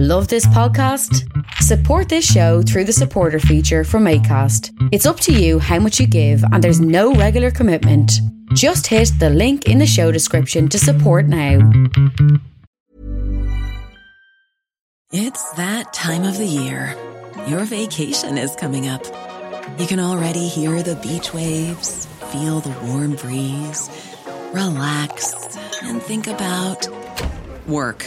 Love this podcast? Support this show through the supporter feature from ACAST. It's up to you how much you give, and there's no regular commitment. Just hit the link in the show description to support now. It's that time of the year. Your vacation is coming up. You can already hear the beach waves, feel the warm breeze, relax, and think about work.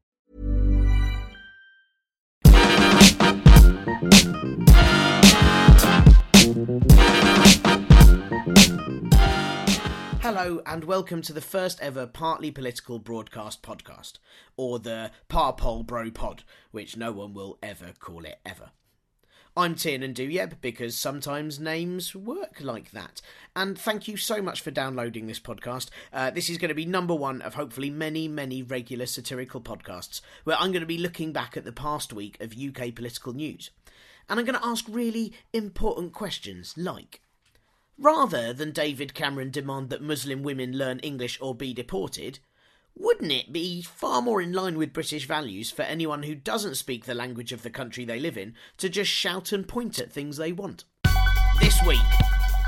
Hello, and welcome to the first ever partly political broadcast podcast, or the Parpol Bro Pod, which no one will ever call it ever. I'm Tiernan Douieb because sometimes names work like that. And thank you so much for downloading this podcast. Uh, this is going to be number one of hopefully many, many regular satirical podcasts where I'm going to be looking back at the past week of UK political news. And I'm going to ask really important questions like Rather than David Cameron demand that Muslim women learn English or be deported, wouldn't it be far more in line with British values for anyone who doesn't speak the language of the country they live in to just shout and point at things they want? This week,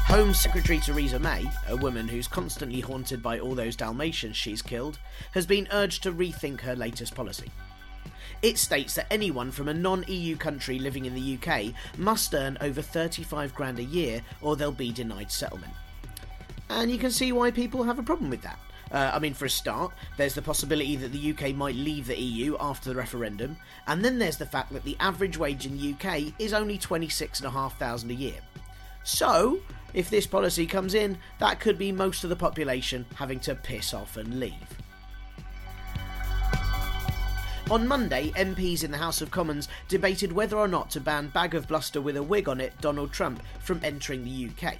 Home Secretary Theresa May, a woman who's constantly haunted by all those Dalmatians she's killed, has been urged to rethink her latest policy. It states that anyone from a non EU country living in the UK must earn over 35 grand a year or they'll be denied settlement. And you can see why people have a problem with that. Uh, I mean, for a start, there's the possibility that the UK might leave the EU after the referendum, and then there's the fact that the average wage in the UK is only 26,500 a year. So, if this policy comes in, that could be most of the population having to piss off and leave. On Monday, MPs in the House of Commons debated whether or not to ban Bag of Bluster with a wig on it Donald Trump from entering the UK.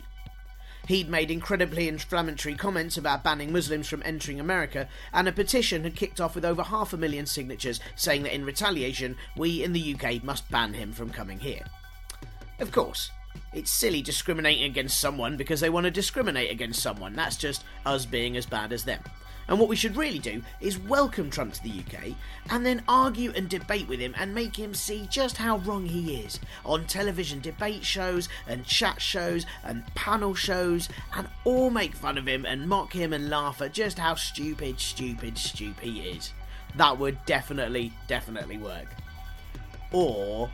He'd made incredibly inflammatory comments about banning Muslims from entering America, and a petition had kicked off with over half a million signatures saying that in retaliation, we in the UK must ban him from coming here. Of course, it's silly discriminating against someone because they want to discriminate against someone. That's just us being as bad as them. And what we should really do is welcome Trump to the UK and then argue and debate with him and make him see just how wrong he is on television debate shows and chat shows and panel shows and all make fun of him and mock him and laugh at just how stupid, stupid, stupid he is. That would definitely, definitely work. Or,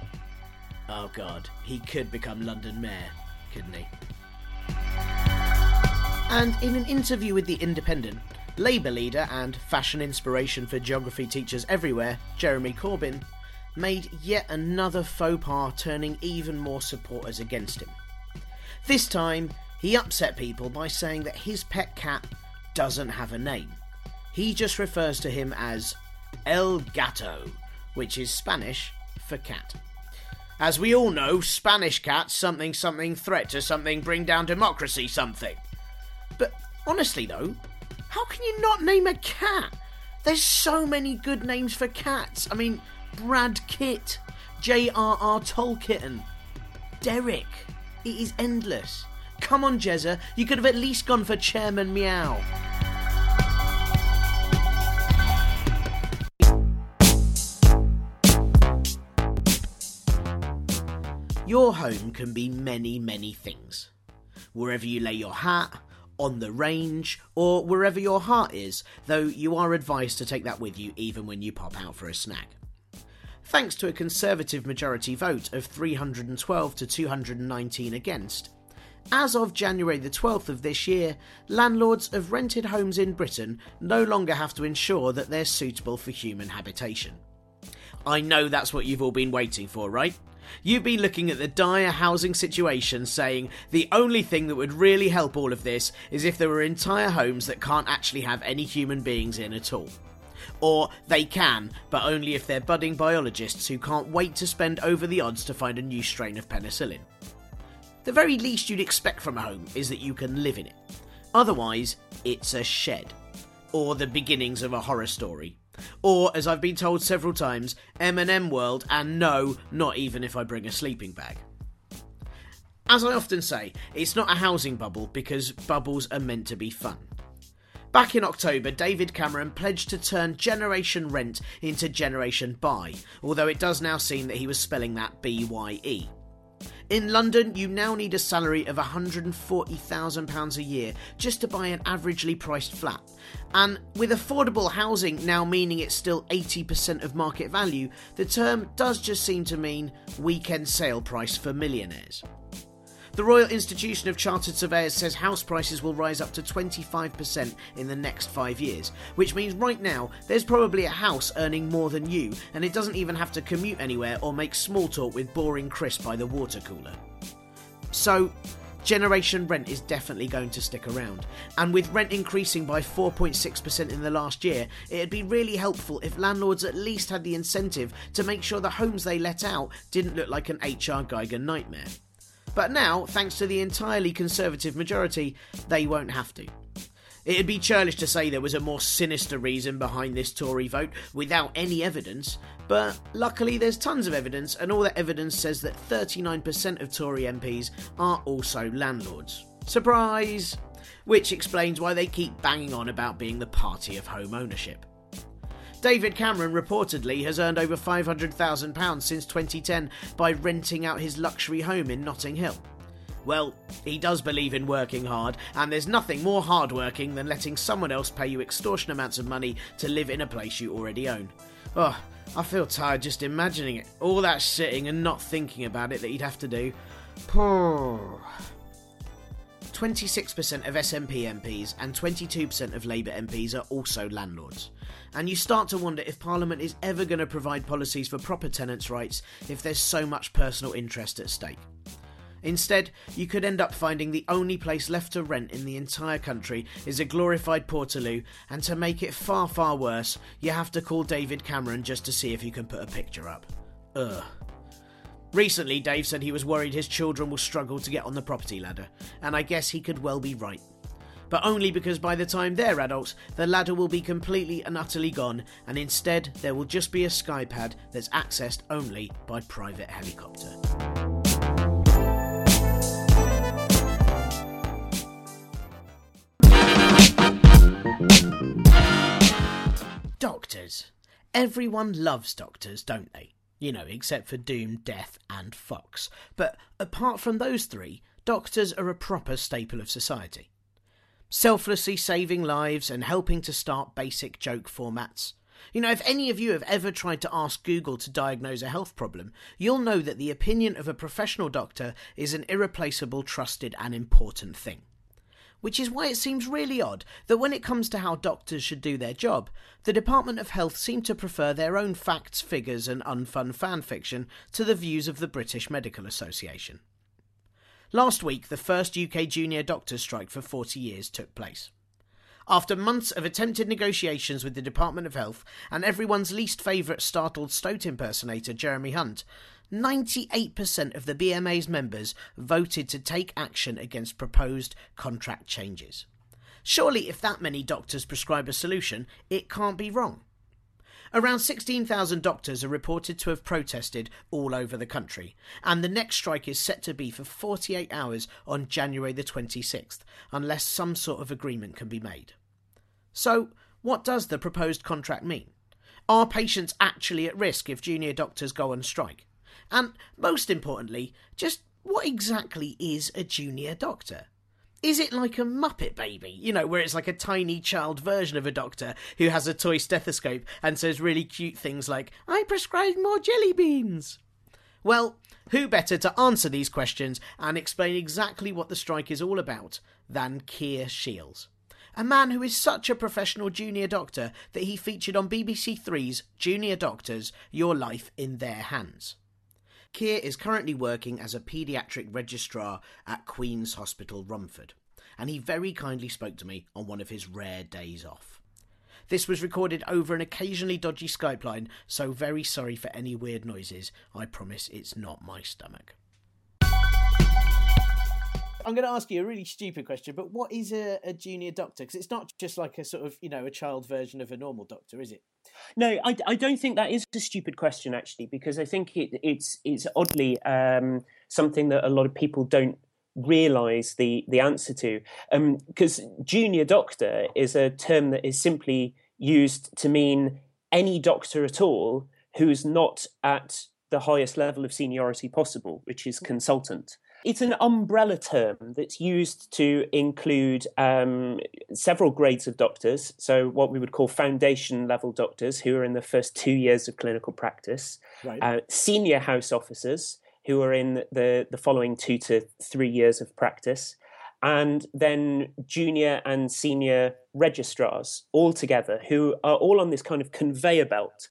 oh god, he could become London Mayor, couldn't he? And in an interview with The Independent, Labour leader and fashion inspiration for geography teachers everywhere, Jeremy Corbyn, made yet another faux pas, turning even more supporters against him. This time, he upset people by saying that his pet cat doesn't have a name. He just refers to him as El Gato, which is Spanish for cat. As we all know, Spanish cats something something threat to something bring down democracy something. But honestly though, how can you not name a cat? There's so many good names for cats. I mean, Brad Kit, J.R.R. Tolkien, Derek. It is endless. Come on, Jezza, you could have at least gone for Chairman Meow. Your home can be many, many things. Wherever you lay your hat, on the range, or wherever your heart is, though you are advised to take that with you even when you pop out for a snack. Thanks to a Conservative majority vote of 312 to 219 against, as of January the 12th of this year, landlords of rented homes in Britain no longer have to ensure that they're suitable for human habitation. I know that's what you've all been waiting for, right? You've been looking at the dire housing situation, saying the only thing that would really help all of this is if there were entire homes that can't actually have any human beings in at all. Or they can, but only if they're budding biologists who can't wait to spend over the odds to find a new strain of penicillin. The very least you'd expect from a home is that you can live in it. Otherwise, it's a shed. Or the beginnings of a horror story. Or, as I've been told several times, M&M World, and no, not even if I bring a sleeping bag. As I often say, it's not a housing bubble because bubbles are meant to be fun. Back in October, David Cameron pledged to turn Generation Rent into Generation Buy, although it does now seem that he was spelling that B Y E. In London, you now need a salary of £140,000 a year just to buy an averagely priced flat. And with affordable housing now meaning it's still 80% of market value, the term does just seem to mean weekend sale price for millionaires. The Royal Institution of Chartered Surveyors says house prices will rise up to 25% in the next five years, which means right now there's probably a house earning more than you, and it doesn't even have to commute anywhere or make small talk with boring Chris by the water cooler. So, Generation rent is definitely going to stick around, and with rent increasing by 4.6% in the last year, it'd be really helpful if landlords at least had the incentive to make sure the homes they let out didn't look like an HR Giger nightmare. But now, thanks to the entirely Conservative majority, they won't have to. It'd be churlish to say there was a more sinister reason behind this Tory vote without any evidence, but luckily there's tons of evidence, and all that evidence says that 39% of Tory MPs are also landlords. Surprise! Which explains why they keep banging on about being the party of home ownership. David Cameron reportedly has earned over £500,000 since 2010 by renting out his luxury home in Notting Hill. Well, he does believe in working hard, and there's nothing more hardworking than letting someone else pay you extortion amounts of money to live in a place you already own. Oh, I feel tired just imagining it. All that sitting and not thinking about it that he'd have to do. Poor. 26% of SNP MPs and 22% of Labour MPs are also landlords. And you start to wonder if Parliament is ever going to provide policies for proper tenants' rights if there's so much personal interest at stake. Instead, you could end up finding the only place left to rent in the entire country is a glorified Portaloo, and to make it far, far worse, you have to call David Cameron just to see if you can put a picture up. Ugh. Recently, Dave said he was worried his children will struggle to get on the property ladder, and I guess he could well be right. But only because by the time they're adults, the ladder will be completely and utterly gone, and instead there will just be a skypad that's accessed only by private helicopter. Doctors. Everyone loves doctors, don't they? You know, except for Doom, Death, and Fox. But apart from those three, doctors are a proper staple of society. Selflessly saving lives and helping to start basic joke formats. You know, if any of you have ever tried to ask Google to diagnose a health problem, you'll know that the opinion of a professional doctor is an irreplaceable, trusted, and important thing which is why it seems really odd that when it comes to how doctors should do their job, the Department of Health seem to prefer their own facts, figures, and unfun fan fiction to the views of the British Medical Association. Last week, the first UK junior doctors' strike for 40 years took place. After months of attempted negotiations with the Department of Health and everyone's least favourite startled Stoat impersonator, Jeremy Hunt, 98% of the BMA's members voted to take action against proposed contract changes. Surely, if that many doctors prescribe a solution, it can't be wrong. Around 16,000 doctors are reported to have protested all over the country, and the next strike is set to be for 48 hours on January the 26th, unless some sort of agreement can be made. So, what does the proposed contract mean? Are patients actually at risk if junior doctors go on strike? And most importantly, just what exactly is a junior doctor? Is it like a Muppet baby? You know, where it's like a tiny child version of a doctor who has a toy stethoscope and says really cute things like, I prescribe more jelly beans. Well, who better to answer these questions and explain exactly what the strike is all about than Keir Shiels? A man who is such a professional junior doctor that he featured on BBC Three's Junior Doctors Your Life in Their Hands. Keir is currently working as a paediatric registrar at Queen's Hospital Romford, and he very kindly spoke to me on one of his rare days off. This was recorded over an occasionally dodgy Skype line, so very sorry for any weird noises. I promise it's not my stomach. I'm going to ask you a really stupid question, but what is a, a junior doctor? Because it's not just like a sort of, you know, a child version of a normal doctor, is it? No, I, I don't think that is a stupid question actually, because I think it, it's it's oddly um, something that a lot of people don't realise the the answer to. Because um, junior doctor is a term that is simply used to mean any doctor at all who's not at the highest level of seniority possible, which is consultant. It's an umbrella term that's used to include um, several grades of doctors. So, what we would call foundation level doctors, who are in the first two years of clinical practice, right. uh, senior house officers, who are in the, the following two to three years of practice, and then junior and senior registrars all together, who are all on this kind of conveyor belt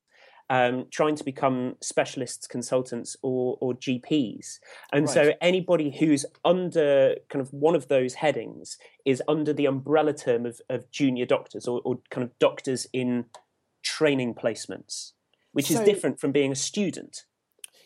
um, trying to become specialists, consultants, or, or GPs. And right. so anybody who's under kind of one of those headings is under the umbrella term of, of junior doctors or, or kind of doctors in training placements, which so, is different from being a student.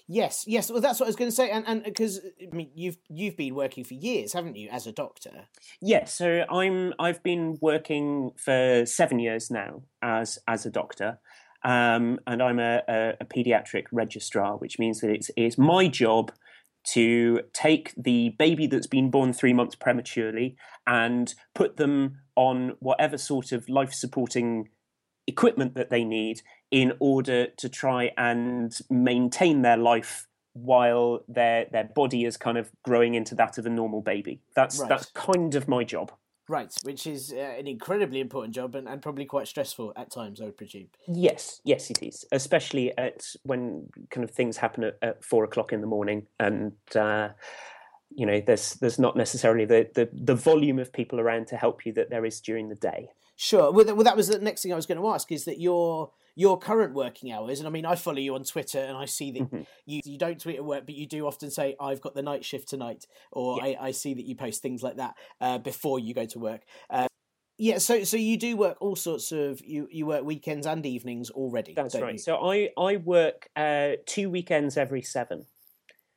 Yes, yes. Well, that's what I was going to say, and and because I mean, you've you've been working for years, haven't you, as a doctor? Yes. So I'm I've been working for seven years now as as a doctor, um, and I'm a, a, a, pediatric registrar, which means that it's, it's my job to take the baby that's been born three months prematurely and put them on whatever sort of life supporting equipment that they need in order to try and maintain their life while their their body is kind of growing into that of a normal baby. That's right. that's kind of my job. Right, which is uh, an incredibly important job and, and probably quite stressful at times, I would presume. Yes, yes, it is, especially at when kind of things happen at, at four o'clock in the morning, and uh, you know, there's there's not necessarily the, the the volume of people around to help you that there is during the day. Sure. Well, well that was the next thing I was going to ask is that you're your current working hours, and I mean, I follow you on Twitter, and I see that mm-hmm. you you don't tweet at work, but you do often say, "I've got the night shift tonight," or yeah. I, I see that you post things like that uh, before you go to work. Uh, yeah, so so you do work all sorts of you you work weekends and evenings already. That's right. You? So I I work uh, two weekends every seven.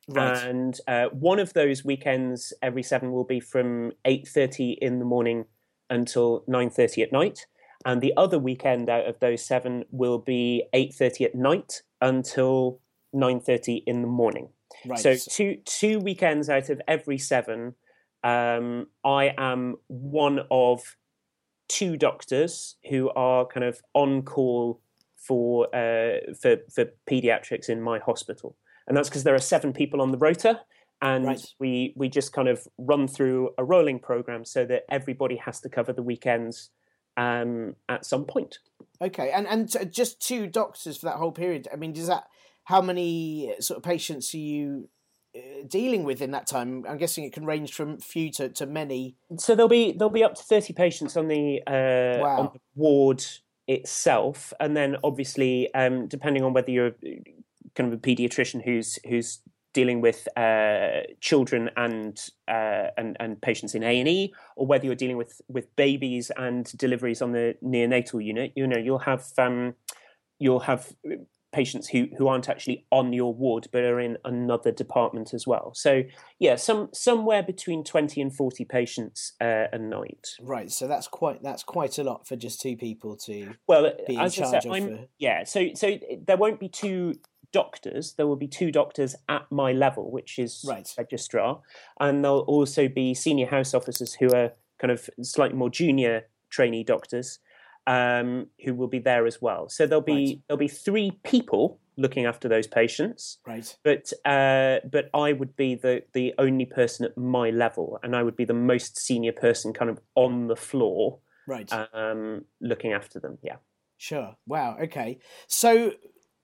Right. And uh, one of those weekends every seven will be from eight thirty in the morning until nine thirty at night and the other weekend out of those seven will be 8.30 at night until 9.30 in the morning right. so two two weekends out of every seven um, i am one of two doctors who are kind of on call for uh, for for pediatrics in my hospital and that's because there are seven people on the rota and right. we we just kind of run through a rolling program so that everybody has to cover the weekends um, at some point. Okay, and and just two doctors for that whole period. I mean, does that how many sort of patients are you uh, dealing with in that time? I'm guessing it can range from few to, to many. So there'll be there'll be up to thirty patients on the uh, wow. on the ward itself, and then obviously um, depending on whether you're kind of a paediatrician who's who's dealing with uh, children and, uh, and and patients in A and E, or whether you're dealing with with babies and deliveries on the neonatal unit, you know you'll have um, you'll have patients who who aren't actually on your ward but are in another department as well. So yeah, some somewhere between twenty and forty patients uh, a night. Right. So that's quite that's quite a lot for just two people to well be in charge said, of. For... Yeah. So so there won't be two doctors. There will be two doctors at my level, which is right. registrar, and there'll also be senior house officers who are kind of slightly more junior trainee doctors um, who will be there as well. So there'll be right. there'll be three people looking after those patients. Right. But uh, but I would be the the only person at my level, and I would be the most senior person, kind of on the floor. Right. Um, looking after them. Yeah. Sure. Wow. Okay. So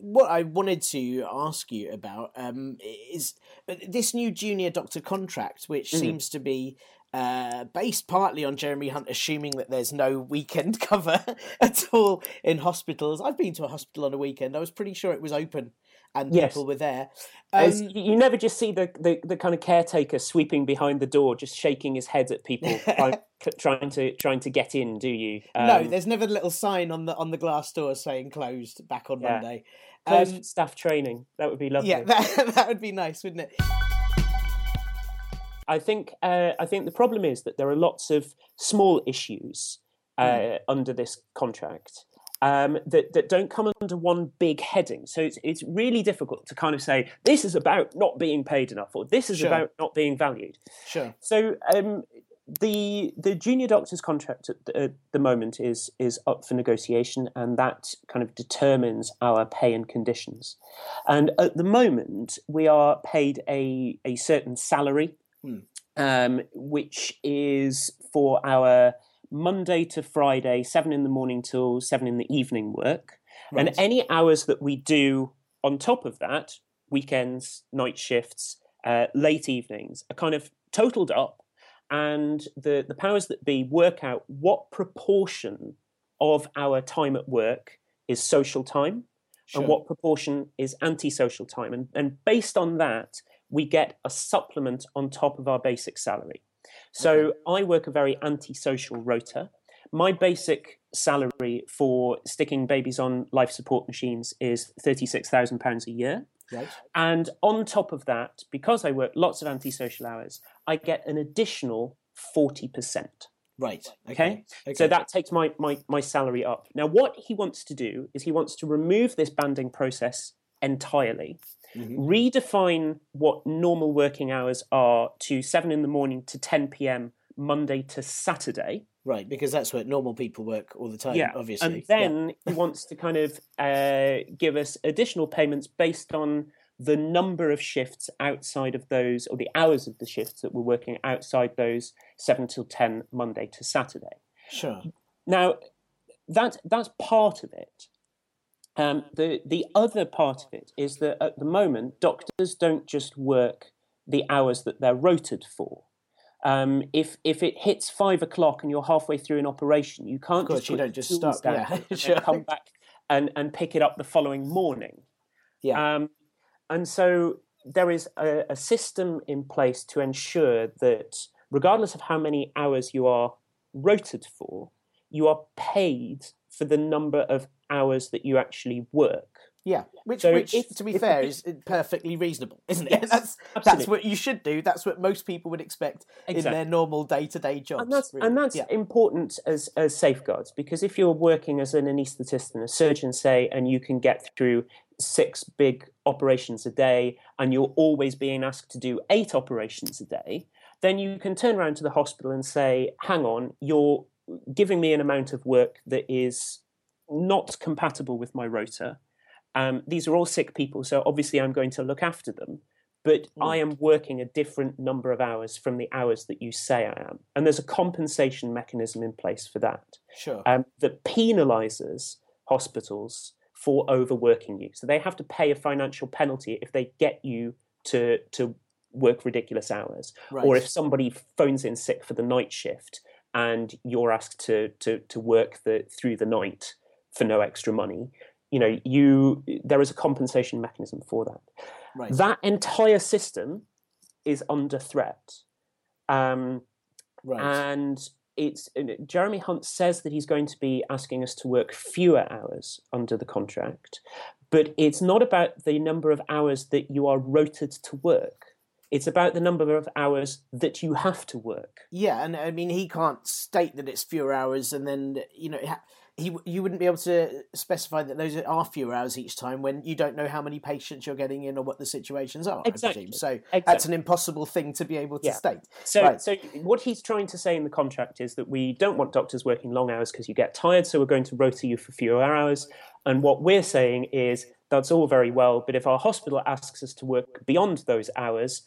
what I wanted to ask you about um, is uh, this new junior doctor contract, which mm. seems to be uh, based partly on Jeremy Hunt assuming that there's no weekend cover at all in hospitals. I've been to a hospital on a weekend. I was pretty sure it was open and yes. people were there. Um, you never just see the, the, the, kind of caretaker sweeping behind the door, just shaking his head at people, trying, trying, to trying to get in. Do you? Um, no, there's never a little sign on the on the glass door saying closed back on yeah. Monday. Closed um, staff training. That would be lovely. Yeah, that, that would be nice, wouldn't it? I think uh, I think the problem is that there are lots of small issues uh, mm. under this contract um, that, that don't come under one big heading. So it's, it's really difficult to kind of say, this is about not being paid enough or this is sure. about not being valued. Sure. So um, the the junior doctor's contract at the, at the, moment is is up for negotiation, and that kind of determines our pay and conditions. And at the moment, we are paid a a certain salary, hmm. um, which is for our Monday to Friday, seven in the morning till seven in the evening work. Right. And any hours that we do on top of that, weekends, night shifts, uh, late evenings, are kind of totaled up. And the, the powers that be work out what proportion of our time at work is social time sure. and what proportion is antisocial time. And, and based on that, we get a supplement on top of our basic salary. So okay. I work a very antisocial rota. My basic salary for sticking babies on life support machines is £36,000 a year. Right. And on top of that, because I work lots of antisocial hours, I get an additional 40%. Right. Okay. Okay. okay. So that takes my, my, my salary up. Now, what he wants to do is he wants to remove this banding process entirely mm-hmm. redefine what normal working hours are to 7 in the morning to 10 p.m. Monday to Saturday. Right, because that's what normal people work all the time, yeah. obviously. And then yeah. he wants to kind of uh, give us additional payments based on the number of shifts outside of those, or the hours of the shifts that we're working outside those 7 till 10 Monday to Saturday. Sure. Now, that, that's part of it. Um, the the other part of it is that at the moment, doctors don't just work the hours that they're rotated for. Um, if if it hits five o'clock and you're halfway through an operation, you can't just you don't just stop yeah. sure. and come back and, and pick it up the following morning. Yeah. Um, and so there is a, a system in place to ensure that regardless of how many hours you are rotated for, you are paid for the number of hours that you actually work. Yeah, which, so which if, to be fair, is uh, perfectly reasonable, isn't it? Yes, that's that's what you should do. That's what most people would expect exactly. in their normal day to day jobs. And that's, really. and that's yeah. important as as safeguards because if you're working as an anaesthetist and a surgeon, say, and you can get through six big operations a day, and you're always being asked to do eight operations a day, then you can turn around to the hospital and say, "Hang on, you're giving me an amount of work that is not compatible with my rota. Um, these are all sick people, so obviously I'm going to look after them. But mm. I am working a different number of hours from the hours that you say I am. And there's a compensation mechanism in place for that. Sure. Um, that penalizes hospitals for overworking you. So they have to pay a financial penalty if they get you to, to work ridiculous hours. Right. Or if somebody phones in sick for the night shift and you're asked to, to, to work the, through the night for no extra money, you know, you there is a compensation mechanism for that. Right. That entire system is under threat, um, right. and it's Jeremy Hunt says that he's going to be asking us to work fewer hours under the contract, but it's not about the number of hours that you are rotated to work. It's about the number of hours that you have to work. Yeah, and I mean he can't state that it's fewer hours, and then you know he you wouldn't be able to specify that those are fewer hours each time when you don't know how many patients you're getting in or what the situations are. Exactly. So exactly. that's an impossible thing to be able to yeah. state. So, right. so what he's trying to say in the contract is that we don't want doctors working long hours because you get tired, so we're going to rota you for fewer hours. And what we're saying is that's all very well, but if our hospital asks us to work beyond those hours,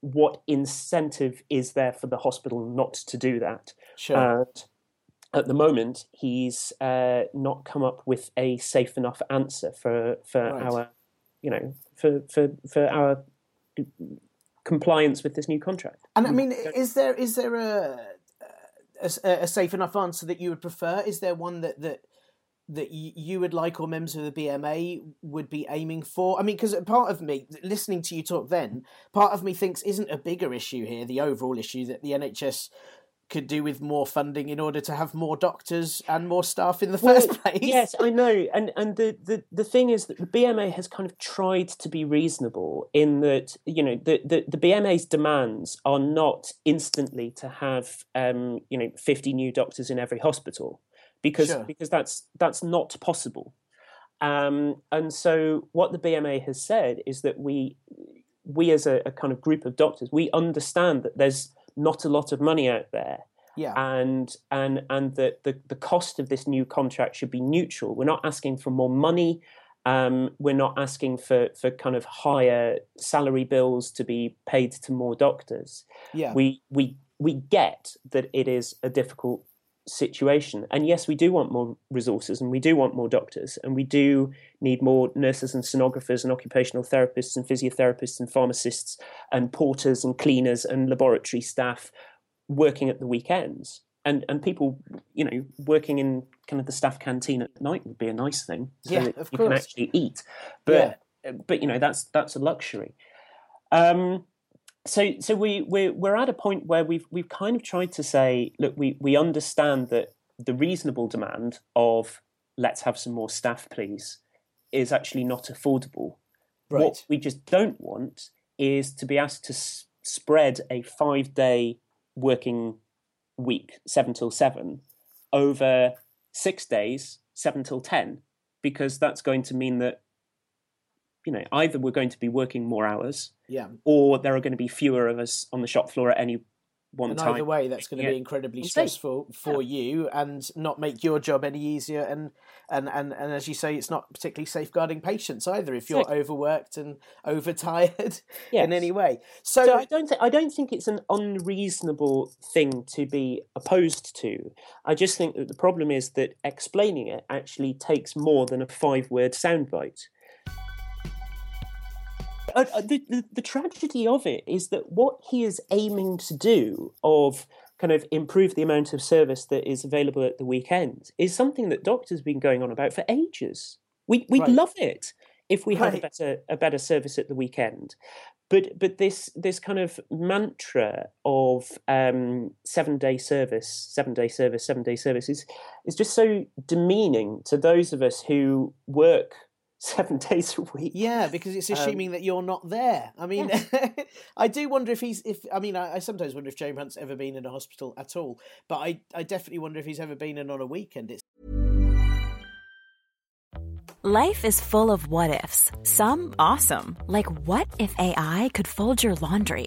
what incentive is there for the hospital not to do that? Sure. At the moment, he's uh, not come up with a safe enough answer for for right. our, you know, for for for our compliance with this new contract. And I mean, is there is there a a, a safe enough answer that you would prefer? Is there one that that that you would like or members of the BMA would be aiming for? I mean, because part of me, listening to you talk then, part of me thinks isn't a bigger issue here the overall issue that the NHS could do with more funding in order to have more doctors and more staff in the well, first place. Yes, I know. And and the, the, the thing is that the BMA has kind of tried to be reasonable in that, you know, the, the, the BMA's demands are not instantly to have um, you know, 50 new doctors in every hospital because sure. because that's that's not possible. Um, and so what the BMA has said is that we we as a, a kind of group of doctors, we understand that there's not a lot of money out there. Yeah. And and and that the, the cost of this new contract should be neutral. We're not asking for more money. Um, we're not asking for, for kind of higher salary bills to be paid to more doctors. Yeah. We we we get that it is a difficult situation. And yes, we do want more resources and we do want more doctors and we do need more nurses and sonographers and occupational therapists and physiotherapists and pharmacists and porters and cleaners and laboratory staff working at the weekends. And, and people, you know, working in kind of the staff canteen at night would be a nice thing, so yeah, that you course. can actually eat. But yeah. but you know that's that's a luxury. Um, so so we we're, we're at a point where we've we've kind of tried to say look we we understand that the reasonable demand of let's have some more staff please is actually not affordable right. what we just don't want is to be asked to s- spread a 5 day working week 7 till 7 over 6 days 7 till 10 because that's going to mean that you know, either we're going to be working more hours, yeah, or there are going to be fewer of us on the shop floor at any one and time. Either way, that's going to be incredibly stressful for yeah. you and not make your job any easier. And, and and and as you say, it's not particularly safeguarding patients either if you're overworked and overtired yes. in any way. So, so I don't think I don't think it's an unreasonable thing to be opposed to. I just think that the problem is that explaining it actually takes more than a five word soundbite the, the, the tragedy of it is that what he is aiming to do of kind of improve the amount of service that is available at the weekend is something that doctors have been going on about for ages. We we'd right. love it if we right. had a better a better service at the weekend. But but this this kind of mantra of um, seven day service, seven day service, seven day service is is just so demeaning to those of us who work seven days a week. Yeah, because it's um, assuming um, that you're not there. I mean, yeah. I do wonder if he's if I mean I, I, sometimes wonder if James Hunt's ever been in a hospital at all, but I I definitely wonder if he's ever been in on a weekend. It's Life is full of what ifs. Some awesome, like what if AI could fold your laundry,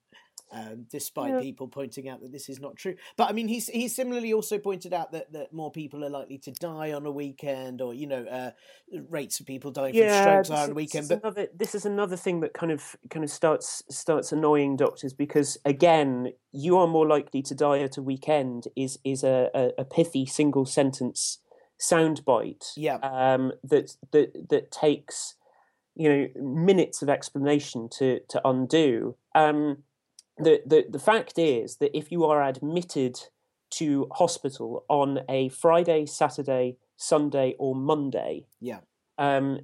Um, despite Yeah. people pointing out that this is not true. But I mean, he's he's similarly also pointed out that, that more people are likely to die on a weekend, or you know, uh, rates of people dying from strokes are on a weekend. This But another, this is another thing that kind of kind of starts starts annoying doctors because again, you are more likely to die at a weekend is is a, a, a pithy single sentence soundbite Yeah. um, that that that takes you know minutes of explanation to to undo. Um, the, the the fact is that if you are admitted to hospital on a Friday, Saturday, Sunday, or Monday, yeah, um,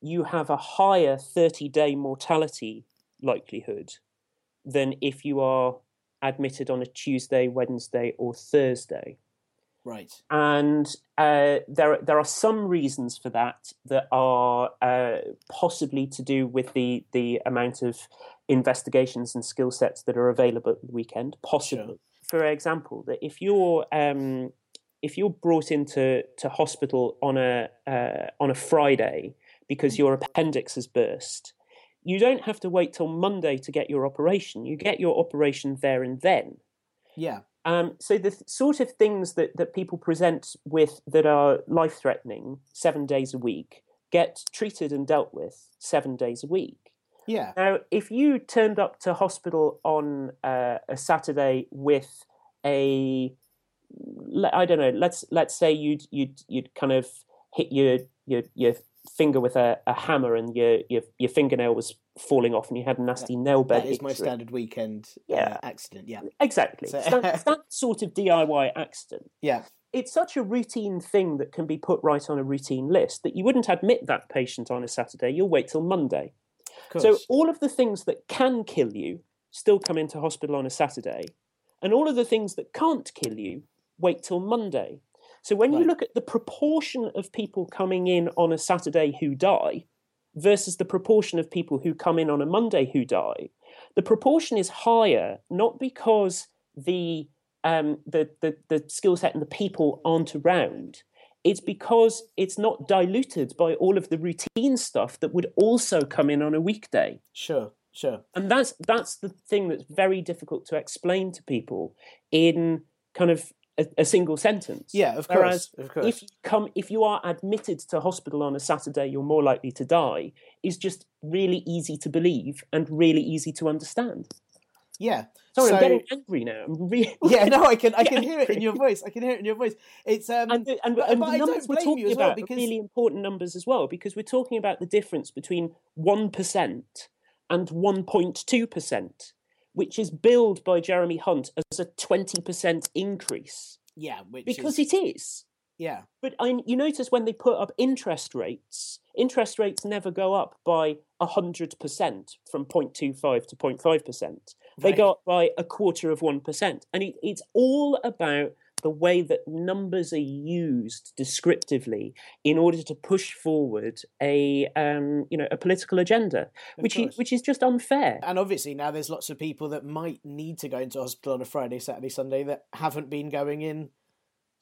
you have a higher 30 day mortality likelihood than if you are admitted on a Tuesday, Wednesday, or Thursday. right, And uh, there, there are some reasons for that that are uh, possibly to do with the, the amount of investigations and skill sets that are available at the weekend. Possibly, for example, that if you're um, if you're brought into to hospital on a uh, on a Friday because your appendix has burst, you don't have to wait till Monday to get your operation. You get your operation there and then. yeah, Um, so the th- sort of things that, that people present with that are life threatening seven days a week get treated and dealt with seven days a week. Yeah, Now, if you turned up to hospital on uh, a Saturday with a, I don't know, let's let's say you'd you'd you'd kind of hit your your your finger with a, a hammer and your, your your fingernail was falling off and you had a nasty nail bed. that is my standard weekend Yeah. uh, accident. Yeah, Exactly. So- So that, that sort of DIY accident. yeah, It's such a routine thing that can be put right on a routine list that you wouldn't admit that patient on a Saturday. You'll wait till Monday. So all of the things that can kill you still come into hospital on a Saturday, and all of the things that can't kill you wait till Monday. So when you look at the proportion of people coming in on a Saturday who die versus the proportion of people who come in on a Monday who die, the proportion is higher not because the um, the, the, the skill set and the people aren't around. It's because it's not diluted by all of the routine stuff that would also come in on a weekday. sure, sure. And that's that's the thing that's very difficult to explain to people in kind of a, a single sentence. Yeah, of Whereas course, of course. if you come if you are admitted to hospital on a Saturday, you're more likely to die is just really easy to believe and really easy to understand. Yeah. Sorry, so, I'm getting angry now. I'm really Yeah, no, I can I can hear it in your voice. I can hear it in your voice. It's um and the, and, but- and but the numbers we're talking as well about because- really important numbers as well because we're talking about the difference between one percent and one point two percent, which is billed by Jeremy Hunt as a twenty percent increase yeah, which because is, it is. yeah, But I, you notice when they put up interest rates, interest rates never go up by 100% from 0.25 to 0.5%. They Right. go up by a quarter of 1%. And it, it's all about the way that numbers are used descriptively in order to push forward a um, you know a political agenda, which is, which is just unfair. and obviously now there's lots of people that might need to go into hospital on a Friday, Saturday, Sunday that haven't been going in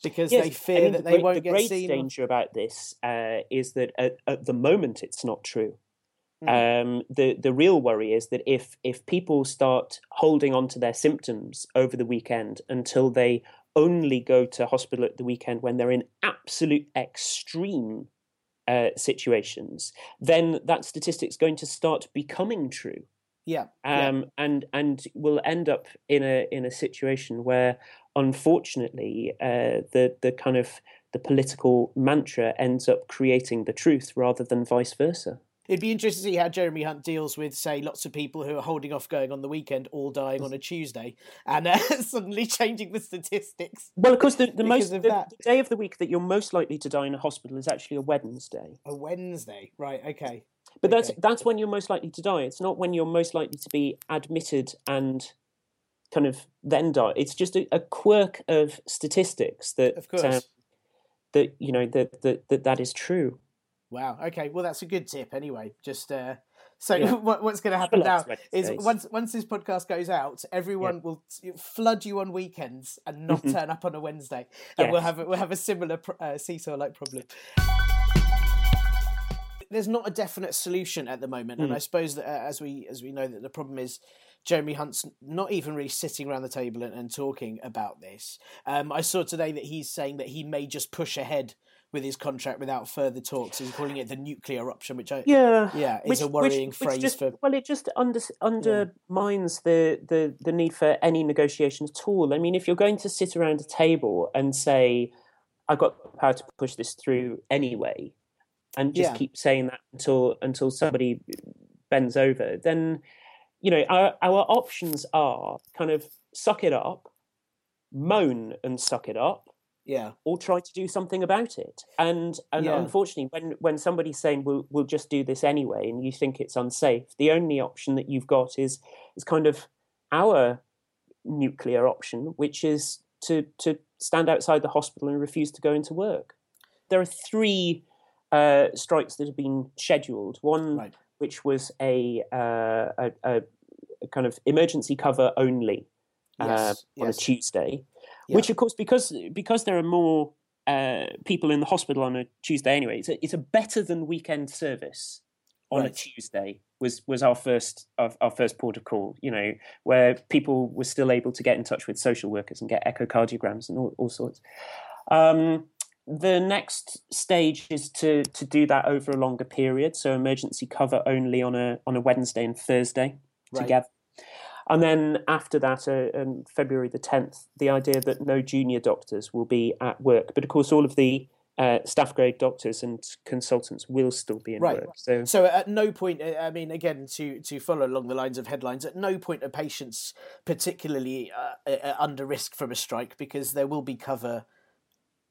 because Yes, they I fear mean, that the they great- won't the get great seen. or- danger about this uh, is that at, at the moment it's not true. Hmm. Um, the the real worry is that if if people start holding on to their symptoms over the weekend until they only go to hospital at the weekend when they're in absolute extreme uh, situations, then that statistic's going to start becoming true Yeah, yeah. um, and and will end up in a in a situation where, unfortunately, uh, the the kind of the political mantra ends up creating the truth rather than vice versa. It'd be interesting to see how Jeremy Hunt deals with, say, lots of people who are holding off going on the weekend, all dying on a Tuesday, and uh, suddenly changing the statistics. Well, of course, the, the most of the, that. the day of the week that you're most likely to die in a hospital is actually a Wednesday. A Wednesday, right? Okay. But that's that's when you're most likely to die. It's not when you're most likely to be admitted and kind of then die. It's just a, a quirk of statistics that Of course. um, that you know that that that, that is true. Wow. Okay. Well, that's a good tip. Anyway, just uh, so Yeah. what, what's going to happen now is once once this podcast goes out, everyone will flood you on weekends and not turn up on a Wednesday, and we'll Mm-hmm. Have a, we'll have a similar uh, seesaw like problem. There's not a definite solution at the moment, Mm. and I suppose that uh, as we as we know that the problem is Jeremy Hunt's not even really sitting around the table and, and talking about this. Um, I saw today that he's saying that he may just push ahead with his contract without further talks. He's calling it the nuclear option, which I yeah yeah is which, a worrying which, phrase which just, for. Well, it just under, undermines the, the the need for any negotiation at all. I mean, if you're going to sit around a table and say, "I've got the power to push this through anyway," and just Yeah. keep saying that until until somebody bends over, then you know our our options are kind of suck it up, moan and suck it up, Yeah, or try to do something about it. And and Yeah. unfortunately, when when somebody's saying we'll we'll just do this anyway, and you think it's unsafe, the only option that you've got is is kind of our nuclear option, which is to to stand outside the hospital and refuse to go into work. There are three uh, strikes that have been scheduled. One Right. which was a, uh, a, a kind of emergency cover only uh, Yes, on yes. a Tuesday, Yeah. which of course because because there are more uh, people in the hospital on a Tuesday anyway, it's a, it's a better than weekend service on a Tuesday was was our first our, our first port of call. You know, where people were still able to get in touch with social workers and get echocardiograms and all, all sorts. Um, the next stage is to to do that over a longer period, so emergency cover only on a on a Wednesday and Thursday Right. together. And then after that, uh, um, February the 10th, the idea that no junior doctors will be at work. But of course, all of the uh, staff grade doctors and consultants will still be in Right. work. So, So at no point, uh, I mean, again, to to follow along the lines of headlines, at no point are patients particularly uh, uh, under risk from a strike because there will be cover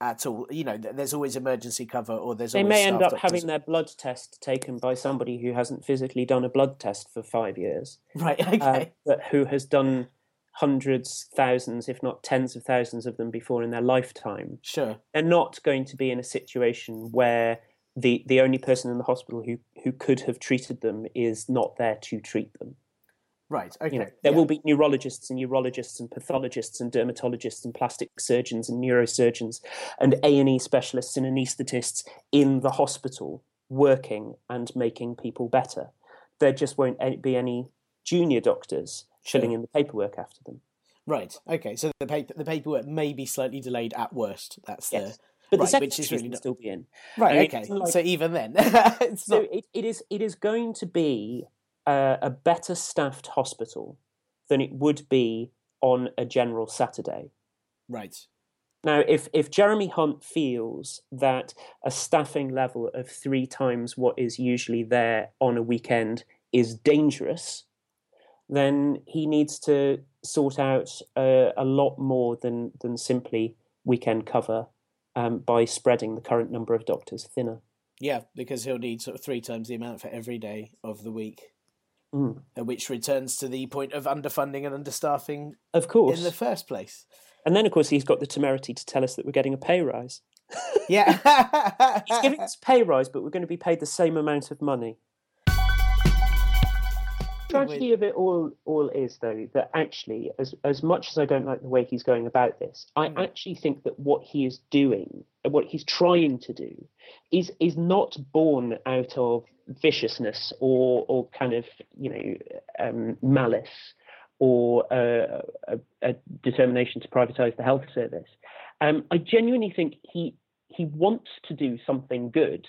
at all. You know, there's always emergency cover, or there's they may end up doctors. having their blood test taken by somebody who hasn't physically done a blood test for five years, right. uh, Okay, but who has done hundreds, thousands, if not tens of thousands of them before in their lifetime. sure. they're not going to be in a situation where the the only person in the hospital who who could have treated them is not there to treat them. Right. Okay. You know, there yeah. will be neurologists and urologists and pathologists and dermatologists and plastic surgeons and neurosurgeons and A and E specialists and anaesthetists in the hospital working and making people better. There just won't be any junior doctors filling Sure. in the paperwork after them. Right. Okay. So the paper the paperwork may be slightly delayed at worst. That's Yes. the But right, the which is really not still be in. right. I mean, okay. like- so even then, it's So not it, it is it is going to be uh, a better staffed hospital than it would be on a general Saturday. right. Now, if if Jeremy Hunt feels that a staffing level of three times what is usually there on a weekend is dangerous, then he needs to sort out uh, a lot more than than simply weekend cover um, by spreading the current number of doctors thinner. Yeah, because he'll need sort of three times the amount for every day of the week, Mm. uh, which returns to the point of underfunding and understaffing Of course, in the first place. And then, of course, he's got the temerity to tell us that we're getting a pay rise. Yeah. He's giving us pay rise, but we're going to be paid the same amount of money. The tragedy of it all, all is though that actually, as as much as I don't like the way he's going about this, I Hmm. actually think that what he is doing, what he's trying to do, is is not born out of viciousness or or kind of you know um, malice or uh, a, a determination to privatise the health service. Um, I genuinely think he he wants to do something good,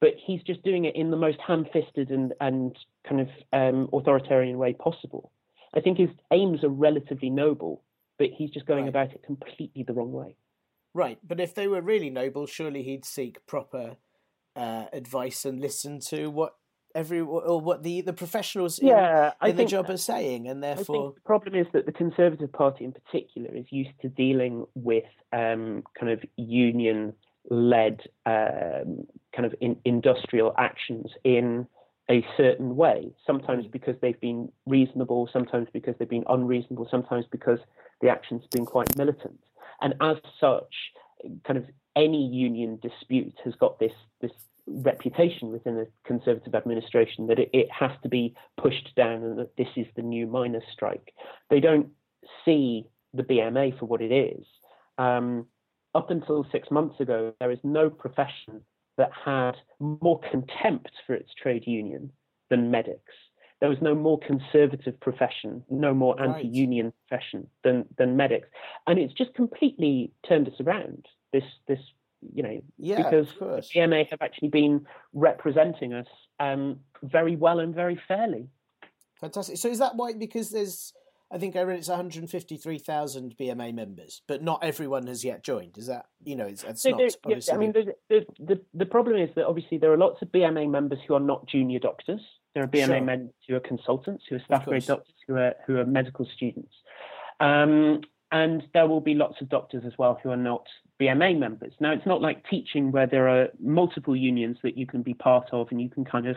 but he's just doing it in the most ham-fisted and and kind of um, authoritarian way possible. I think his aims are relatively noble, but he's just going Right. about it completely the wrong way. right, but if they were really noble, surely he'd seek proper uh, advice and listen to what every or what the the professionals in, Yeah, I in the job are saying, and I therefore, think the problem is that the Conservative Party in particular is used to dealing with um, kind of union led um, kind of in, industrial actions in a certain way, sometimes because they've been reasonable, sometimes because they've been unreasonable, sometimes because the actions have been quite militant. And as such, kind of any union dispute has got this this reputation within the Conservative administration that it, it has to be pushed down and that this is the new miners' strike. They don't see the BMA for what it is. Um, up until six months ago, there is no profession that had more contempt for its trade union than medics. there was no more conservative profession, no more Right. anti-union profession than than medics, and it's just completely turned us around. This this you know Yeah, because course. BMA have actually been representing us um, very well and very fairly. Fantastic. So is that why? Because there's, I think I read it's 153,000 BMA members, but not everyone has yet joined. Is that you know? It's, it's not. yeah, I mean, the, the, the, problem is that obviously there are lots of BMA members who are not junior doctors. There are BMA Sure. members who are consultants, who are staff grade doctors, who are who are medical students, um, and there will be lots of doctors as well who are not BMA members. Now, it's not like teaching where there are multiple unions that you can be part of, and you can kind of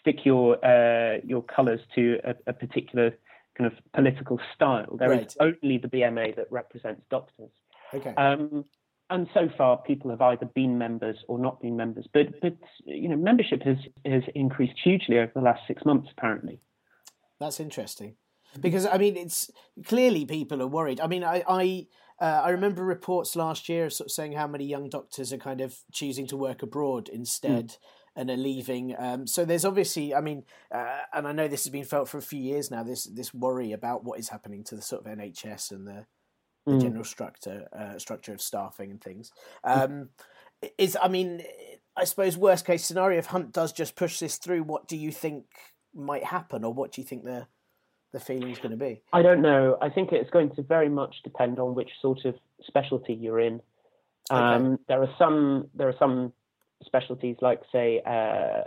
stick your uh, your colours to a, a particular kind of political style. There is Right. only the BMA that represents doctors. okay. Um, and so far, people have either been members or not been members. But but you know, membership has has increased hugely over the last six months. Apparently, That's interesting because I mean, it's clearly people are worried. I mean, I I, uh, I remember reports last year of sort of saying how many young doctors are kind of choosing to work abroad instead. And are leaving. Um, so there's obviously, I mean, uh, and I know this has been felt for a few years now. This this worry about what is happening to the sort of NHS and the, the general structure uh, structure of staffing and things. Um, is I mean, I suppose worst case scenario if Hunt does just push this through, what do you think might happen, or what do you think the the feeling's going to be? I don't know. I think it's going to very much depend on which sort of specialty you're in. Um, There are some there are some specialties like say uh,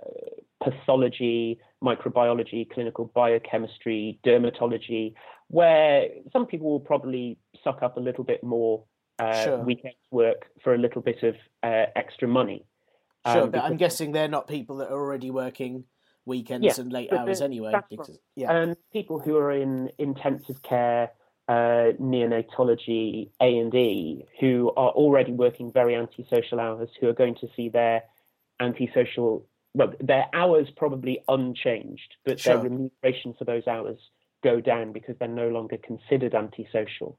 pathology, microbiology, clinical biochemistry, dermatology, where some people will probably suck up a little bit more uh, Sure. weekend work for a little bit of uh, extra money. Sure, Um, but I'm guessing they're not people that are already working weekends Yeah, and late hours anyway. Because right. yeah, and people who are in intensive care, uh, neonatology, A and E, who are already working very antisocial hours, who are going to see their antisocial, well, their hours probably unchanged, but Sure. their remuneration for those hours go down because they're no longer considered antisocial.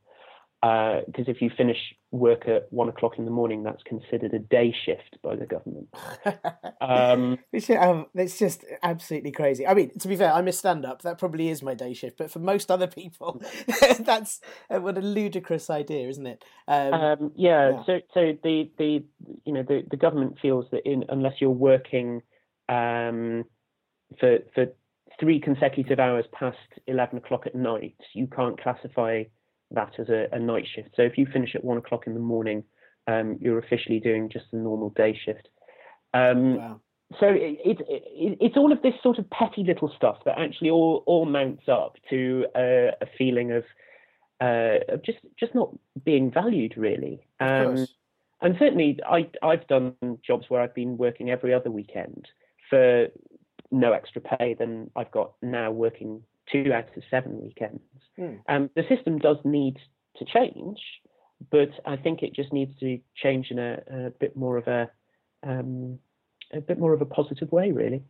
Because if you finish work at one o'clock in the morning, that's considered a day shift by the government. Um, It's, um, it's just absolutely crazy. I mean, to be fair, I'm a stand-up. That probably is my day shift, but for most other people, that's uh, what a ludicrous idea, isn't it? Um, Um, yeah, Yeah. So, so the, the you know the, the government feels that in, unless you're working um, for for three consecutive hours past eleven o'clock at night, you can't classify that as a, a night shift. So if you finish at one o'clock in the morning, um, you're officially doing just a normal day shift. Um, wow. so it, it, it, it's all of this sort of petty little stuff that actually all, all mounts up to a, a feeling of uh, of just just not being valued really. Um, and certainly, I I've done jobs where I've been working every other weekend for no extra pay than I've got now working two out of seven weekends. Hmm. Um, the system does need to change, but I think it just needs to change in a, a bit more of a um, a bit more of a positive way, really.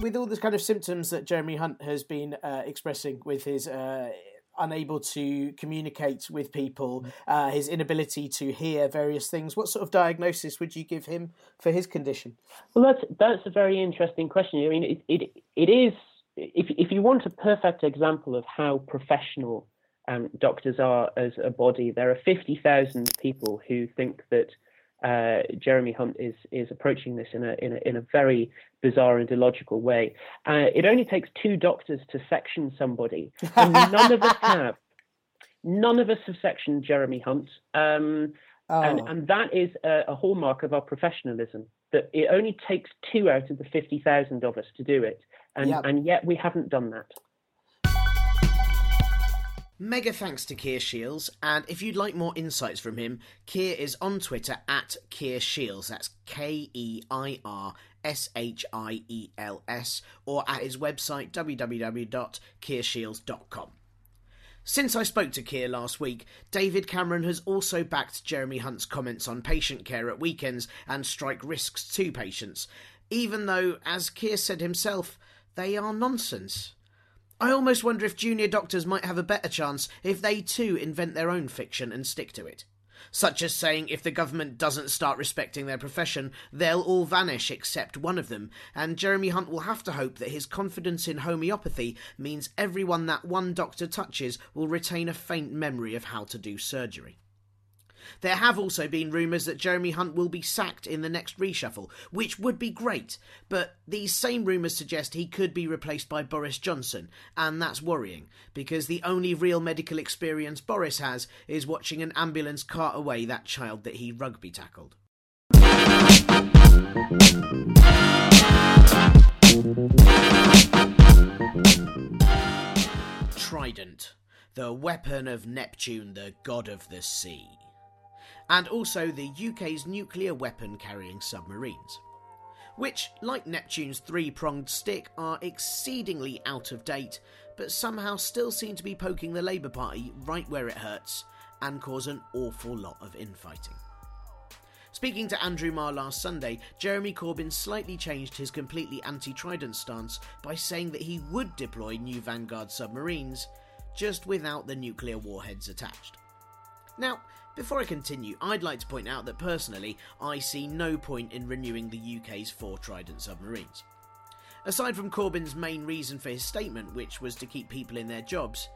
with all the kind of symptoms that Jeremy Hunt has been uh, expressing with his uh, unable to communicate with people, uh, his inability to hear various things, what sort of diagnosis would you give him for his condition? Well, that's that's a very interesting question. I mean, it it, it is if if you want a perfect example of how professional um, doctors are as a body, there are fifty thousand people who think that uh, Jeremy Hunt is is approaching this in a in a in a very bizarre and illogical way. Uh, it only takes two doctors to section somebody, and none of us have. None of us have sectioned Jeremy Hunt. Um, and, Oh. and that is a, a hallmark of our professionalism that it only takes two out of the 50,000 of us to do it. And, Yep. and yet we haven't done that. Mega thanks to Keir Shields, and if you'd like more insights from him, Keir is on Twitter at Keir Shields. That's K E I R S H I E L S, or at his website www.keirshields.com. Since I spoke to Keir last week, David Cameron has also backed Jeremy Hunt's comments on patient care at weekends and strike risks to patients, even though, as Keir said himself, they are nonsense. I almost wonder if junior doctors might have a better chance if they too invent their own fiction and stick to it. such as saying if the government doesn't start respecting their profession, they'll all vanish except one of them, and Jeremy Hunt will have to hope that his confidence in homeopathy means everyone that one doctor touches will retain a faint memory of how to do surgery. There have also been rumours that Jeremy Hunt will be sacked in the next reshuffle, which would be great, but these same rumours suggest he could be replaced by Boris Johnson, and that's worrying, because the only real medical experience Boris has is watching an ambulance cart away that child that he rugby tackled. Trident, the weapon of Neptune, the god of the sea and also the UK's nuclear weapon carrying submarines. Which, like Neptune's three pronged stick, are exceedingly out of date, but somehow still seem to be poking the Labour Party right where it hurts and cause an awful lot of infighting. Speaking to Andrew Marr last Sunday, Jeremy Corbyn slightly changed his completely anti Trident stance by saying that he would deploy new Vanguard submarines, just without the nuclear warheads attached. Now, before I continue, I'd like to point out that personally, I see no point in renewing the UK's four Trident submarines. Aside from Corbyn's main reason for his statement, which was to keep people in their jobs,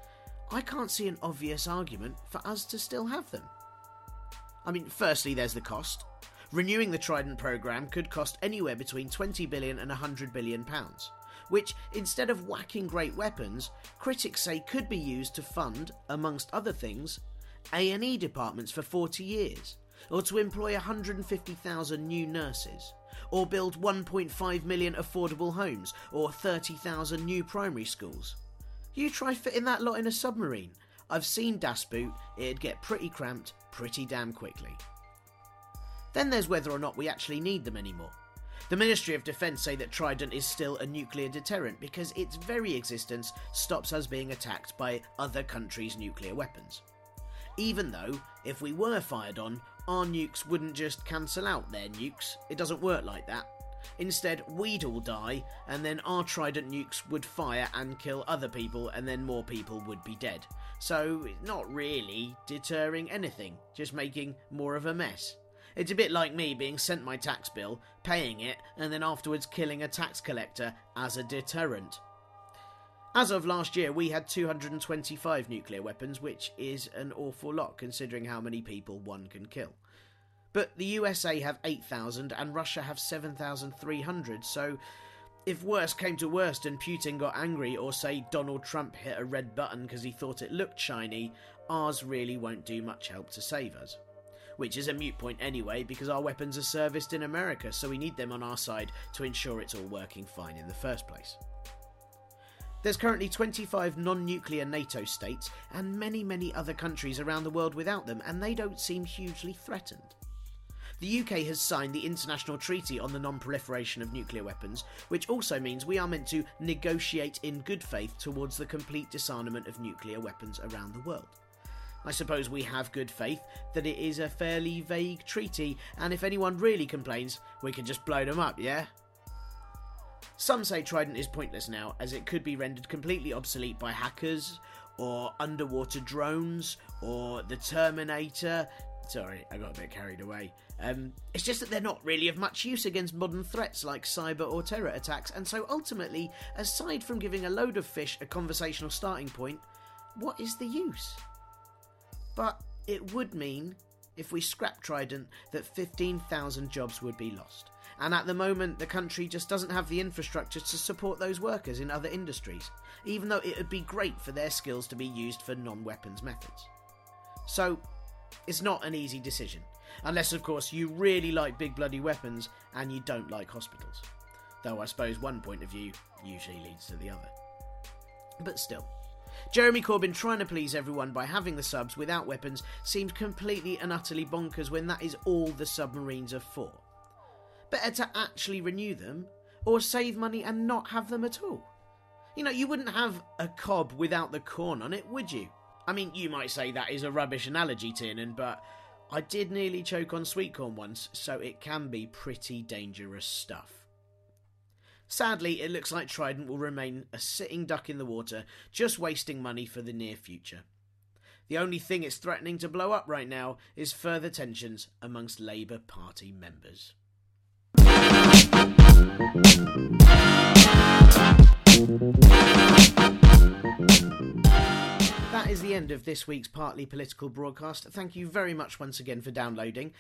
I can't see an obvious argument for us to still have them. I mean, firstly, there's the cost. Renewing the Trident programme could cost anywhere between 20 billion and 100 billion pounds, which, instead of whacking great weapons, critics say could be used to fund, amongst other things, A&E departments for 40 years, or to employ 150,000 new nurses, or build 1.5 million affordable homes, or 30,000 new primary schools. You try fitting that lot in a submarine. I've seen Das Boot, it'd get pretty cramped pretty damn quickly. Then there's whether or not we actually need them anymore. The Ministry of Defence say that Trident is still a nuclear deterrent because its very existence stops us being attacked by other countries' nuclear weapons. Even though, if we were fired on, our nukes wouldn't just cancel out their nukes. It doesn't work like that. Instead, we'd all die, and then our Trident nukes would fire and kill other people, and then more people would be dead. So, not really deterring anything, just making more of a mess. It's a bit like me being sent my tax bill, paying it, and then afterwards killing a tax collector as a deterrent. As of last year, we had 225 nuclear weapons, which is an awful lot considering how many people one can kill. But the USA have 8,000 and Russia have 7,300, so if worst came to worst and Putin got angry, or say Donald Trump hit a red button because he thought it looked shiny, ours really won't do much help to save us. Which is a mute point anyway, because our weapons are serviced in America, so we need them on our side to ensure it's all working fine in the first place. There's currently 25 non nuclear NATO states and many, many other countries around the world without them, and they don't seem hugely threatened. The UK has signed the International Treaty on the Non Proliferation of Nuclear Weapons, which also means we are meant to negotiate in good faith towards the complete disarmament of nuclear weapons around the world. I suppose we have good faith that it is a fairly vague treaty, and if anyone really complains, we can just blow them up, yeah? Some say Trident is pointless now, as it could be rendered completely obsolete by hackers, or underwater drones, or the Terminator. Sorry, I got a bit carried away. Um, it's just that they're not really of much use against modern threats like cyber or terror attacks, and so ultimately, aside from giving a load of fish a conversational starting point, what is the use? But it would mean, if we scrap Trident, that 15,000 jobs would be lost. And at the moment, the country just doesn't have the infrastructure to support those workers in other industries, even though it would be great for their skills to be used for non weapons methods. So, it's not an easy decision, unless, of course, you really like big bloody weapons and you don't like hospitals. Though I suppose one point of view usually leads to the other. But still. Jeremy Corbyn trying to please everyone by having the subs without weapons seems completely and utterly bonkers when that is all the submarines are for. Better to actually renew them, or save money and not have them at all. You know, you wouldn't have a cob without the corn on it, would you? I mean, you might say that is a rubbish analogy, Tiernan, but I did nearly choke on sweet corn once, so it can be pretty dangerous stuff. Sadly, it looks like Trident will remain a sitting duck in the water, just wasting money for the near future. The only thing it's threatening to blow up right now is further tensions amongst Labour Party members. That is the end of this week's Partly Political broadcast. Thank you very much once again for downloading.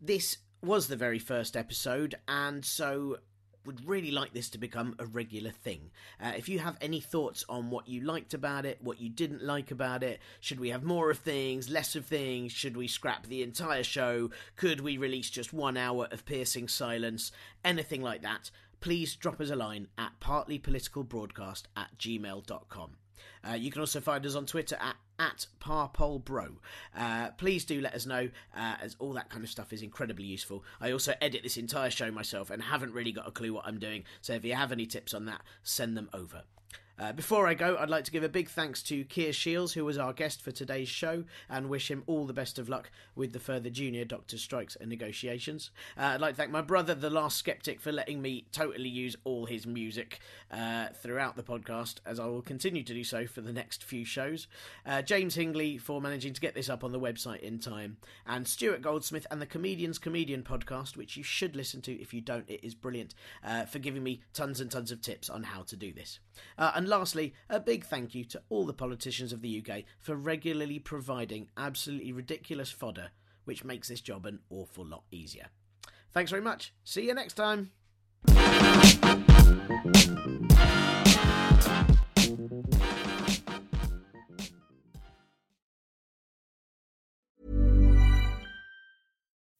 This was the very first episode, and so would really like this to become a regular thing. Uh, if you have any thoughts on what you liked about it, what you didn't like about it, should we have more of things, less of things, should we scrap the entire show, could we release just one hour of piercing silence, anything like that, please drop us a line at partlypoliticalbroadcast at gmail.com. Uh, you can also find us on Twitter at at parpolbro. Uh, please do let us know, uh, as all that kind of stuff is incredibly useful. I also edit this entire show myself and haven't really got a clue what I'm doing, so if you have any tips on that, send them over. Uh, before I go, I'd like to give a big thanks to Keir Shields, who was our guest for today's show, and wish him all the best of luck with the further junior doctor strikes and negotiations. Uh, I'd like to thank my brother, the Last Skeptik, for letting me totally use all his music uh, throughout the podcast, as I will continue to do so for the next few shows. Uh, James Hingley for managing to get this up on the website in time, and Stuart Goldsmith and the Comedian's Comedian podcast, which you should listen to. If you don't, it is brilliant, uh, for giving me tons and tons of tips on how to do this. Uh, and lastly, a big thank you to all the politicians of the UK for regularly providing absolutely ridiculous fodder, which makes this job an awful lot easier. Thanks very much. See you next time.